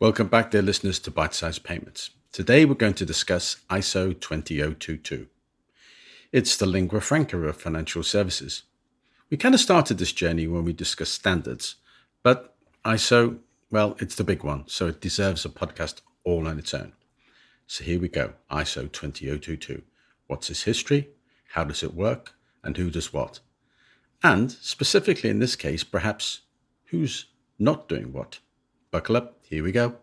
Welcome back, dear listeners, to Bitesize Payments. Today we're going to discuss ISO 20022. It's the lingua franca of financial services. We kind of started this journey when we discussed standards, but ISO, well, it's the big one, so it deserves a podcast all on its own. So here we go ISO 20022. What's its history? How does it work? And who does what? And specifically in this case, perhaps who's not doing what? Buckle up, here we go.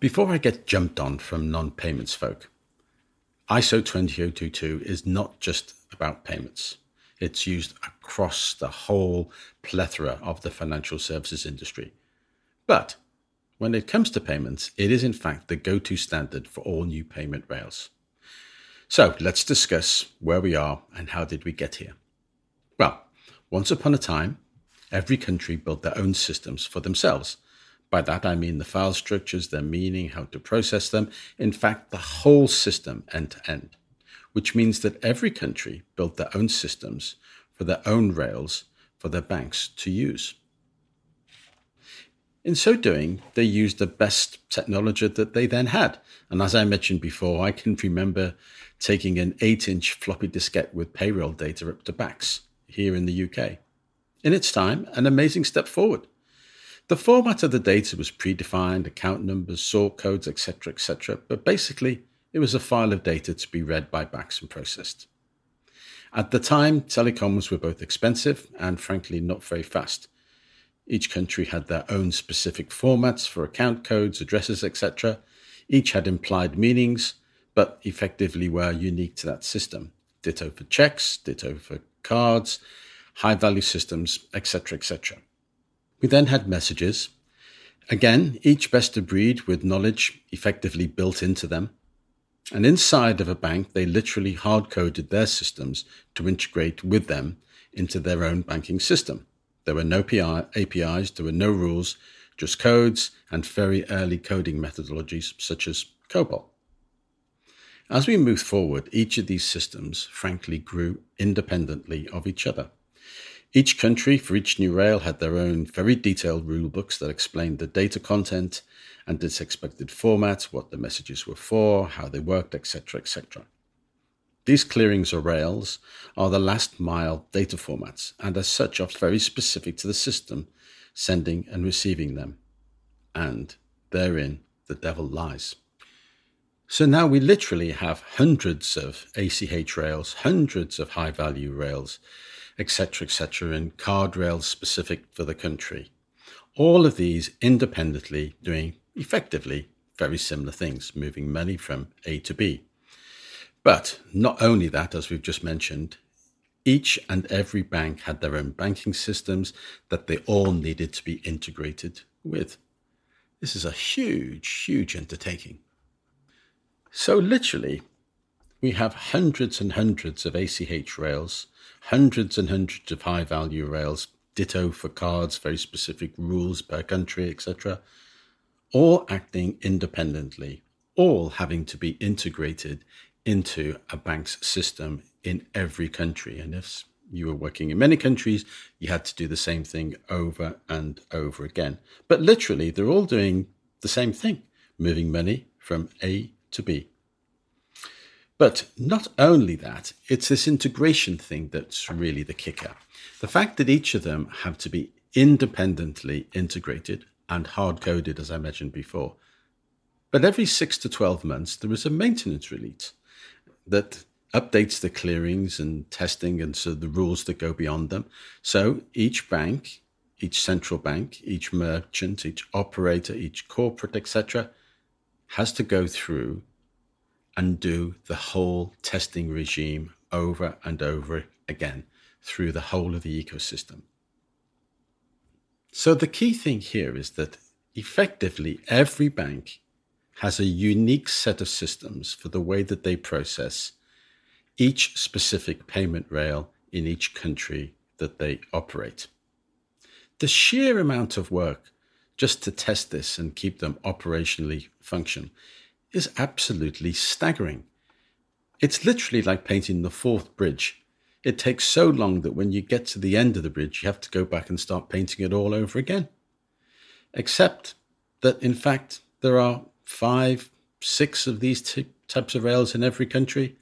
Before I get jumped on from non payments folk, ISO 20022 is not just about payments. It's used across the whole plethora of the financial services industry. But when it comes to payments, it is in fact the go to standard for all new payment rails. So let's discuss where we are and how did we get here. Well, once upon a time, every country built their own systems for themselves. By that I mean the file structures, their meaning, how to process them, in fact, the whole system end to end which means that every country built their own systems for their own rails for their banks to use. In so doing, they used the best technology that they then had. And as I mentioned before, I can remember taking an 8 inch floppy diskette with payroll data up to BACS here in the UK. In its time, an amazing step forward. The format of the data was predefined, account numbers, sort codes, etc., etc., but basically it was a file of data to be read by BACS and processed. At the time, telecoms were both expensive and frankly not very fast. Each country had their own specific formats for account codes, addresses, etc. Each had implied meanings, but effectively were unique to that system. Ditto for checks, ditto for cards, high value systems, etc., etc. We then had messages. Again, each best of breed with knowledge effectively built into them. And inside of a bank, they literally hard coded their systems to integrate with them into their own banking system. There were no APIs, there were no rules, just codes and very early coding methodologies such as COBOL. As we moved forward, each of these systems frankly grew independently of each other. Each country for each new rail had their own very detailed rule books that explained the data content and its expected format, what the messages were for, how they worked, etc., etc. These clearings or rails are the last mile data formats and as such are very specific to the system sending and receiving them. And therein the devil lies. So now we literally have hundreds of ACH rails, hundreds of high value rails, etc., etc., and card rails specific for the country. All of these independently doing effectively very similar things, moving money from A to B. But not only that, as we've just mentioned, each and every bank had their own banking systems that they all needed to be integrated with. This is a huge, huge undertaking. So, literally, we have hundreds and hundreds of ACH rails, hundreds and hundreds of high value rails, ditto for cards, very specific rules per country, etc all acting independently, all having to be integrated into a bank's system in every country. And if you were working in many countries, you had to do the same thing over and over again. But literally, they're all doing the same thing, moving money from A to B. But not only that, it's this integration thing that's really the kicker. The fact that each of them have to be independently integrated and hard coded, as I mentioned before. But every six to 12 months, there is a maintenance release that updates the clearings and testing and so the rules that go beyond them. So each bank, each central bank, each merchant, each operator, each corporate, etc., has to go through and do the whole testing regime over and over again through the whole of the ecosystem. So the key thing here is that effectively every bank has a unique set of systems for the way that they process each specific payment rail in each country that they operate. the sheer amount of work just to test this and keep them operationally functional is absolutely staggering. It's literally like painting the Forth bridge. It takes so long that when you get to the end of the bridge, you have to go back and start painting it all over again. Except that, in fact, there are five, six of these t- types of rails in every country.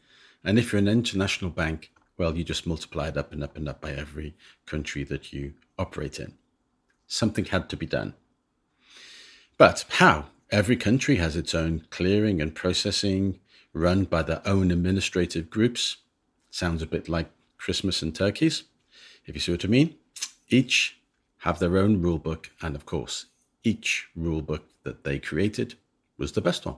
And if you're an international bank, well, you just multiply it up and up and up by every country that you operate in. Something had to be done. But how? Every country has its own clearing and processing run by their own administrative groups. Sounds a bit like Christmas and turkeys, if you see what I mean. Each have their own rule book, and of course, each rule book that they created was the best one.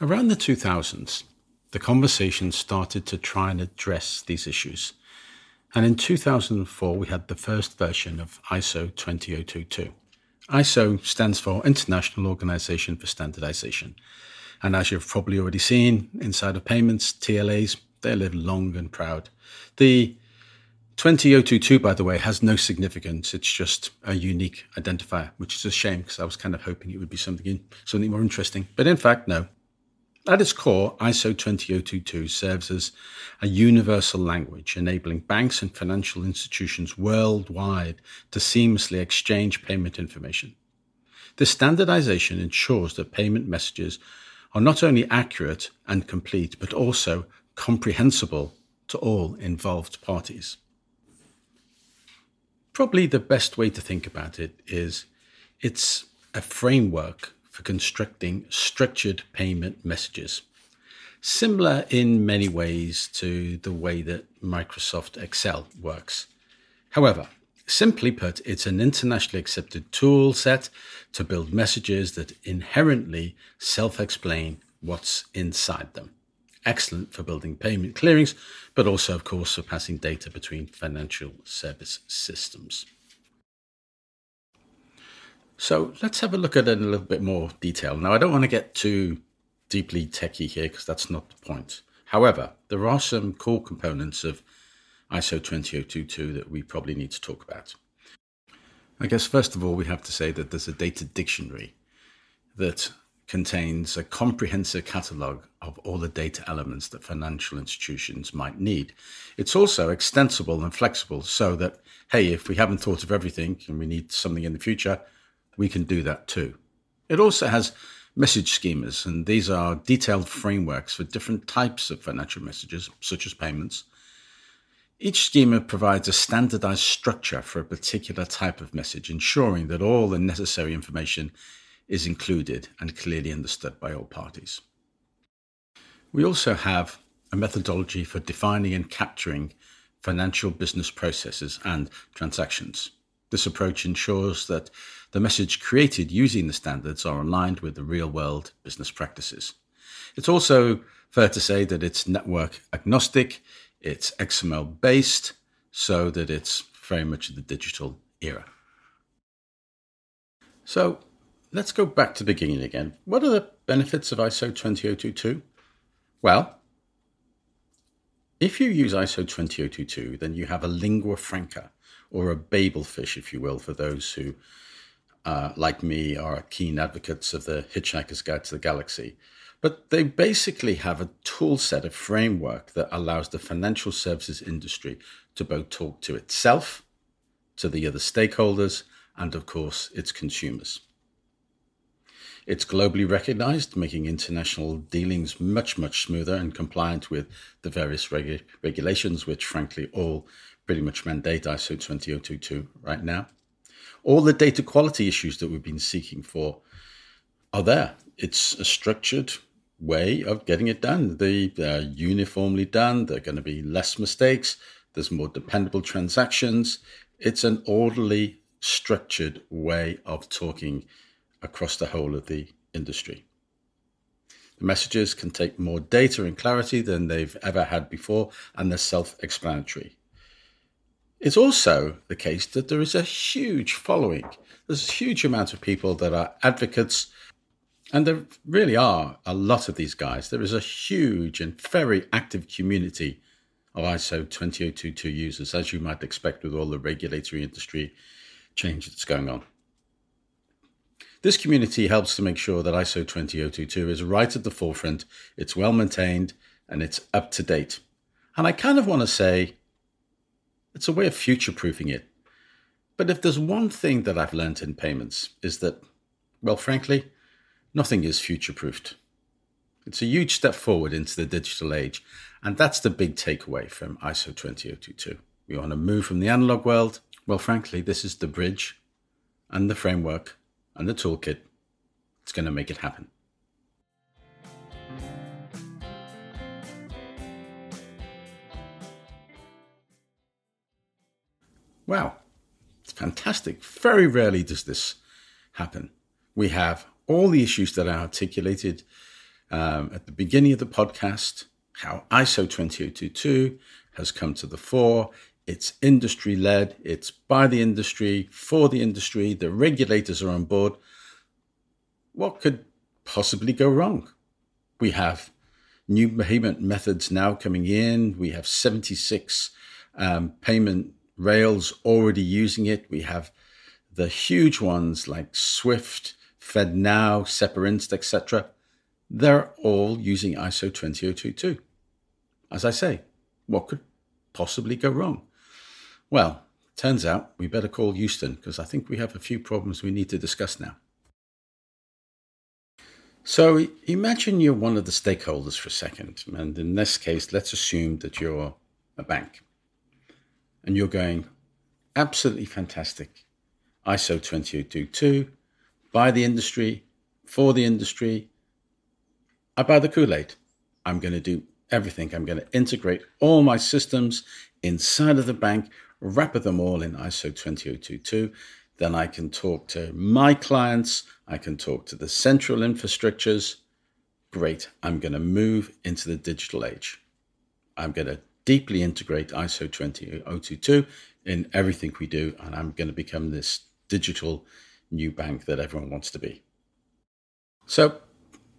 Around the 2000s, the conversation started to try and address these issues. And in 2004, we had the first version of ISO 20022. ISO stands for International Organization for Standardization. And as you've probably already seen, inside of payments, TLAs, they live long and proud. The 20022, by the way, has no significance. It's just a unique identifier, which is a shame because I was kind of hoping it would be something, something more interesting. But in fact, no. At its core, ISO 20022 serves as a universal language enabling banks and financial institutions worldwide to seamlessly exchange payment information. This standardization ensures that payment messages are not only accurate and complete, but also comprehensible to all involved parties. Probably the best way to think about it is it's a framework for constructing structured payment messages. Similar in many ways to the way that Microsoft Excel works. However, simply put, it's an internationally accepted tool set to build messages that inherently self explain what's inside them. Excellent for building payment clearings, but also, of course, for passing data between financial service systems. So let's have a look at it in a little bit more detail. Now, I don't want to get too deeply techy here because that's not the point. However, there are some core components of ISO 20022 that we probably need to talk about. I guess, first of all, we have to say that there's a data dictionary that contains a comprehensive catalogue of all the data elements that financial institutions might need. It's also extensible and flexible so that, hey, if we haven't thought of everything and we need something in the future, we can do that too. It also has message schemas, and these are detailed frameworks for different types of financial messages, such as payments. Each schema provides a standardized structure for a particular type of message, ensuring that all the necessary information is included and clearly understood by all parties. We also have a methodology for defining and capturing financial business processes and transactions. This approach ensures that the message created using the standards are aligned with the real world business practices. It's also fair to say that it's network agnostic, it's XML based, so that it's very much the digital era. So let's go back to the beginning again. What are the benefits of ISO 20022? Well, if you use ISO 20022, then you have a lingua franca, or a Babel fish, if you will, for those who uh, like me, are keen advocates of the Hitchhiker's Guide to the Galaxy. But they basically have a tool set, a framework that allows the financial services industry to both talk to itself, to the other stakeholders, and of course, its consumers. It's globally recognized, making international dealings much, much smoother and compliant with the various regu- regulations, which frankly all pretty much mandate ISO 20022 right now all the data quality issues that we've been seeking for are there. It's a structured way of getting it done. They, they're uniformly done. There are going to be less mistakes. There's more dependable transactions. It's an orderly, structured way of talking across the whole of the industry. The messages can take more data and clarity than they've ever had before, and they're self explanatory. It's also the case that there is a huge following. There's a huge amount of people that are advocates And there really are a lot of these guys. There is a huge and very active community of ISO 20022 users, as you might expect with all the regulatory industry change that's going on. This community helps to make sure that ISO 20022 is right at the forefront, it's well maintained, and it's up to date. And I kind of want to say it's a way of future proofing it. But if there's one thing that I've learned in payments is that, well, frankly, nothing is future proofed. It's a huge step forward into the digital age. And that's the big takeaway from ISO 20022. We want to move from the analog world. Well, frankly, this is the bridge and the framework and the toolkit. It's going to make it happen. Wow, it's fantastic. Very rarely does this happen. We have all the issues that I articulated um, at the beginning of the podcast, how ISO 20022 has come to the fore. It's industry led, it's by the industry, for the industry, the regulators are on board. What could possibly go wrong? We have new payment methods now coming in. We have 76 um, payment rails already using it. We have the huge ones like Swift, FedNow, SEPA etc. They're all using ISO 20022. As I say, what could possibly go wrong? Well, turns out we better call Houston because I think we have a few problems we need to discuss now. So imagine you're one of the stakeholders for a second. And in this case, let's assume that you're a bank and you're going, absolutely fantastic. ISO 20022, by the industry, for the industry. I buy the Kool Aid. I'm going to do everything. I'm going to integrate all my systems inside of the bank wrap them all in ISO 20022. Then I can talk to my clients. I can talk to the central infrastructures. Great. I'm going to move into the digital age. I'm going to deeply integrate ISO 20022 in everything we do. And I'm going to become this digital new bank that everyone wants to be. So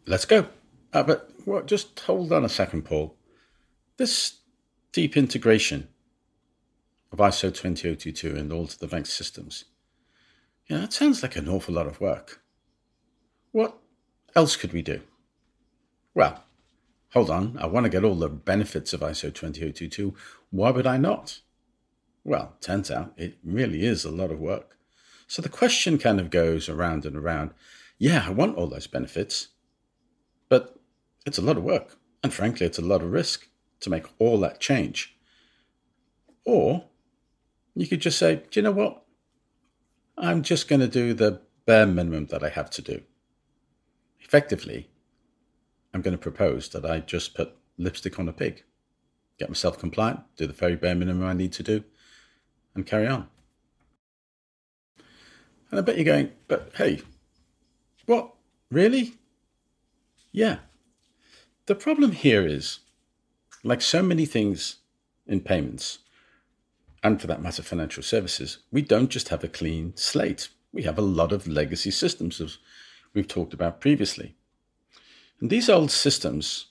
let's go. Uh, but well, just hold on a second, Paul. This deep integration of ISO 20022 and all to the bank systems. Yeah, that sounds like an awful lot of work. What else could we do? Well, hold on, I want to get all the benefits of ISO 20022. Why would I not? Well, turns out it really is a lot of work. So the question kind of goes around and around. Yeah, I want all those benefits, but it's a lot of work. And frankly, it's a lot of risk to make all that change. Or you could just say, do you know what? I'm just going to do the bare minimum that I have to do. Effectively, I'm going to propose that I just put lipstick on a pig, get myself compliant, do the very bare minimum I need to do, and carry on. And I bet you're going, but hey, what? Really? Yeah. The problem here is, like so many things in payments, and for that matter, financial services, we don't just have a clean slate. We have a lot of legacy systems, as we've talked about previously. And these old systems,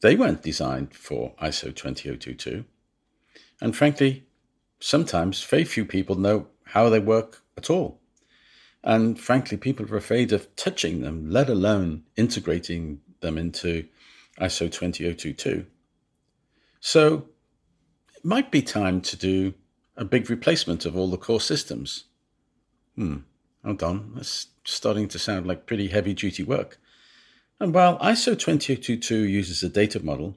they weren't designed for ISO 20022. And frankly, sometimes very few people know how they work at all. And frankly, people are afraid of touching them, let alone integrating them into ISO 20022. So it might be time to do a big replacement of all the core systems. Hmm, hold on, that's starting to sound like pretty heavy duty work. And while ISO 20022 uses a data model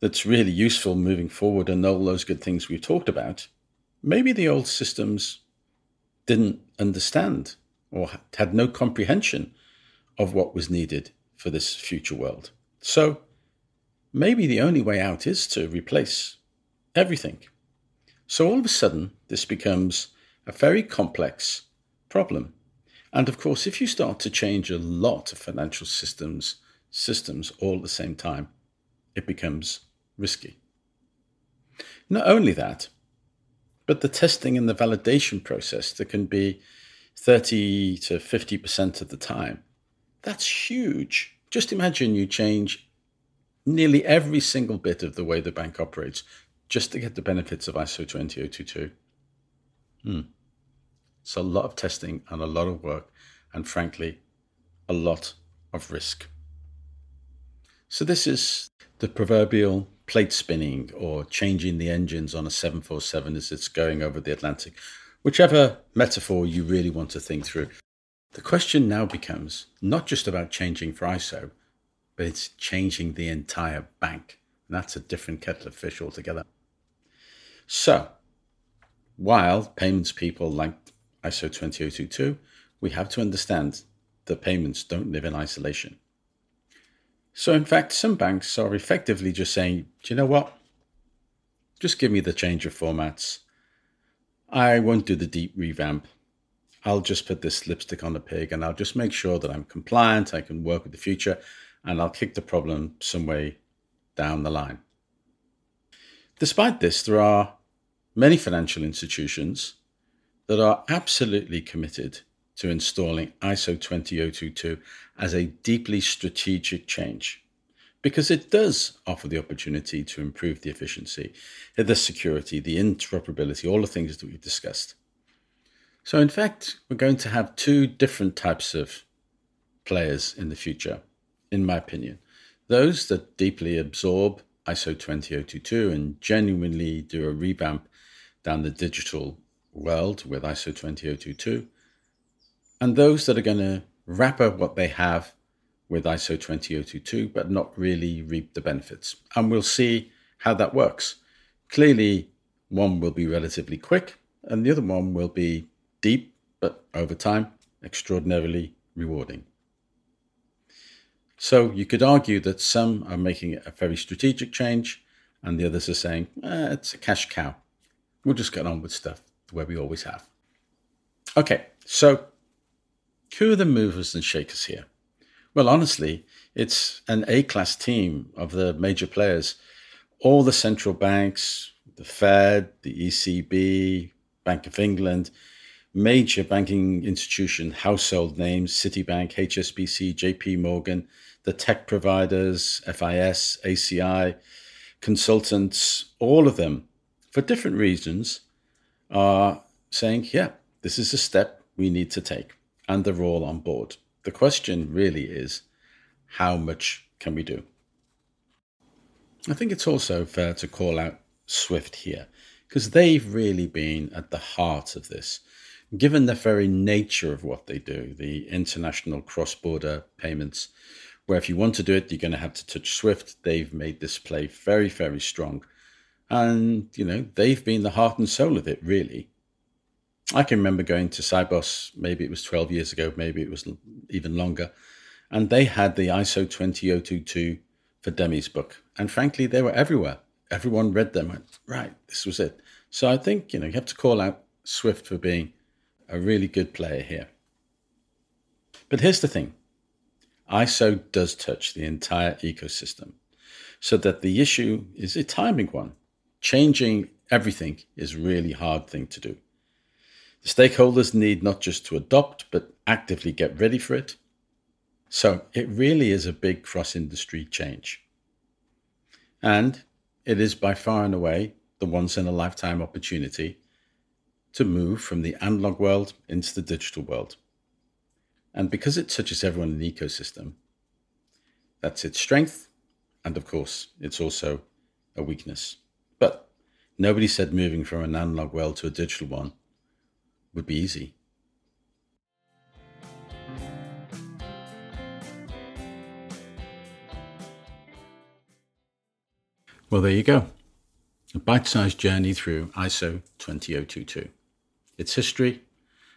that's really useful moving forward and all those good things we've talked about, maybe the old systems didn't understand or had no comprehension of what was needed for this future world. So maybe the only way out is to replace everything. So all of a sudden, this becomes a very complex problem. And of course, if you start to change a lot of financial systems, systems all at the same time, it becomes risky. Not only that, but the testing and the validation process that can be 30 to 50% of the time That's huge. Just imagine you change nearly every single bit of the way the bank operates just to get the benefits of ISO 20022. Hmm. It's a lot of testing and a lot of work, and frankly, a lot of risk. So, this is the proverbial plate spinning or changing the engines on a 747 as it's going over the Atlantic, whichever metaphor you really want to think through. The question now becomes not just about changing for ISO, but it's changing the entire bank. And that's a different kettle of fish altogether. So, while payments people like ISO 20022, we have to understand that payments don't live in isolation. So, in fact, some banks are effectively just saying, do you know what? Just give me the change of formats. I won't do the deep revamp. I'll just put this lipstick on the pig and I'll just make sure that I'm compliant, I can work with the future, and I'll kick the problem some way down the line. Despite this, there are many financial institutions that are absolutely committed to installing ISO 20022 as a deeply strategic change because it does offer the opportunity to improve the efficiency, the security, the interoperability, all the things that we've discussed. So, in fact, we're going to have two different types of players in the future, in my opinion. Those that deeply absorb ISO 20022 and genuinely do a revamp down the digital world with ISO 20022, and those that are going to wrap up what they have with ISO 20022, but not really reap the benefits. And we'll see how that works. Clearly, one will be relatively quick, and the other one will be deep, but over time, extraordinarily rewarding. So you could argue that some are making a very strategic change, and the others are saying, eh, it's a cash cow. We'll just get on with stuff the way we always have. Okay, so who are the movers and shakers here? Well, honestly, it's an A class team of the major players. All the central banks, the Fed, the ECB, Bank of England, major banking institution household names Citibank, HSBC, JP Morgan, the tech providers, FIS, ACI, consultants, all of them, for different reasons, are saying, yeah, this is a step we need to take and they're all on board. The question really is how much can we do? I think it's also fair to call out Swift here because they've really been at the heart of this. Given the very nature of what they do, the international cross border payments, where if you want to do it, you're going to have to touch Swift. They've made this play very, very strong. And, you know, they've been the heart and soul of it, really. I can remember going to Sibos, maybe it was 12 years ago, maybe it was even longer, and they had the ISO 20022 for Dummies book. And frankly, they were everywhere. Everyone read them. Went, right, this was it. So I think, you know, you have to call out Swift for being a really good player here. But here's the thing ISO does touch the entire ecosystem, so that the issue is a timing one. Changing everything is a really hard thing to do. The stakeholders need not just to adopt, but actively get ready for it. So it really is a big cross industry change. And it is by far and away the once in a lifetime opportunity to move from the analog world into the digital world. And because it touches everyone in the ecosystem, that's its strength. And of course, it's also a weakness. Nobody said moving from an analog world to a digital one would be easy. Well, there you go. A bite sized journey through ISO 20022. Its history,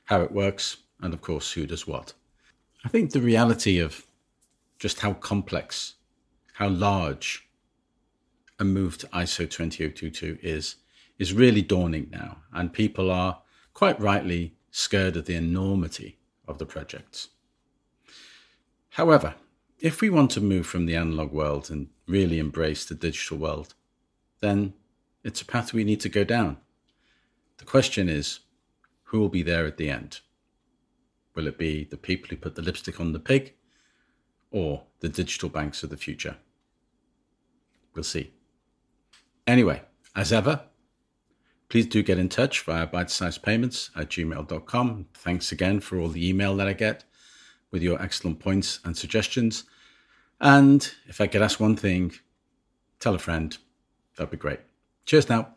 how it works, and of course, who does what. I think the reality of just how complex, how large a move to ISO 20022 is, is really dawning now. And people are quite rightly scared of the enormity of the projects. However, if we want to move from the analog world and really embrace the digital world, then it's a path we need to go down. The question is who will be there at the end? Will it be the people who put the lipstick on the pig, or the digital banks of the future. We'll see. Anyway, as ever, please do get in touch via bitesizepayments at gmail.com. Thanks again for all the email that I get with your excellent points and suggestions. And if I could ask one thing, tell a friend. That'd be great. Cheers now.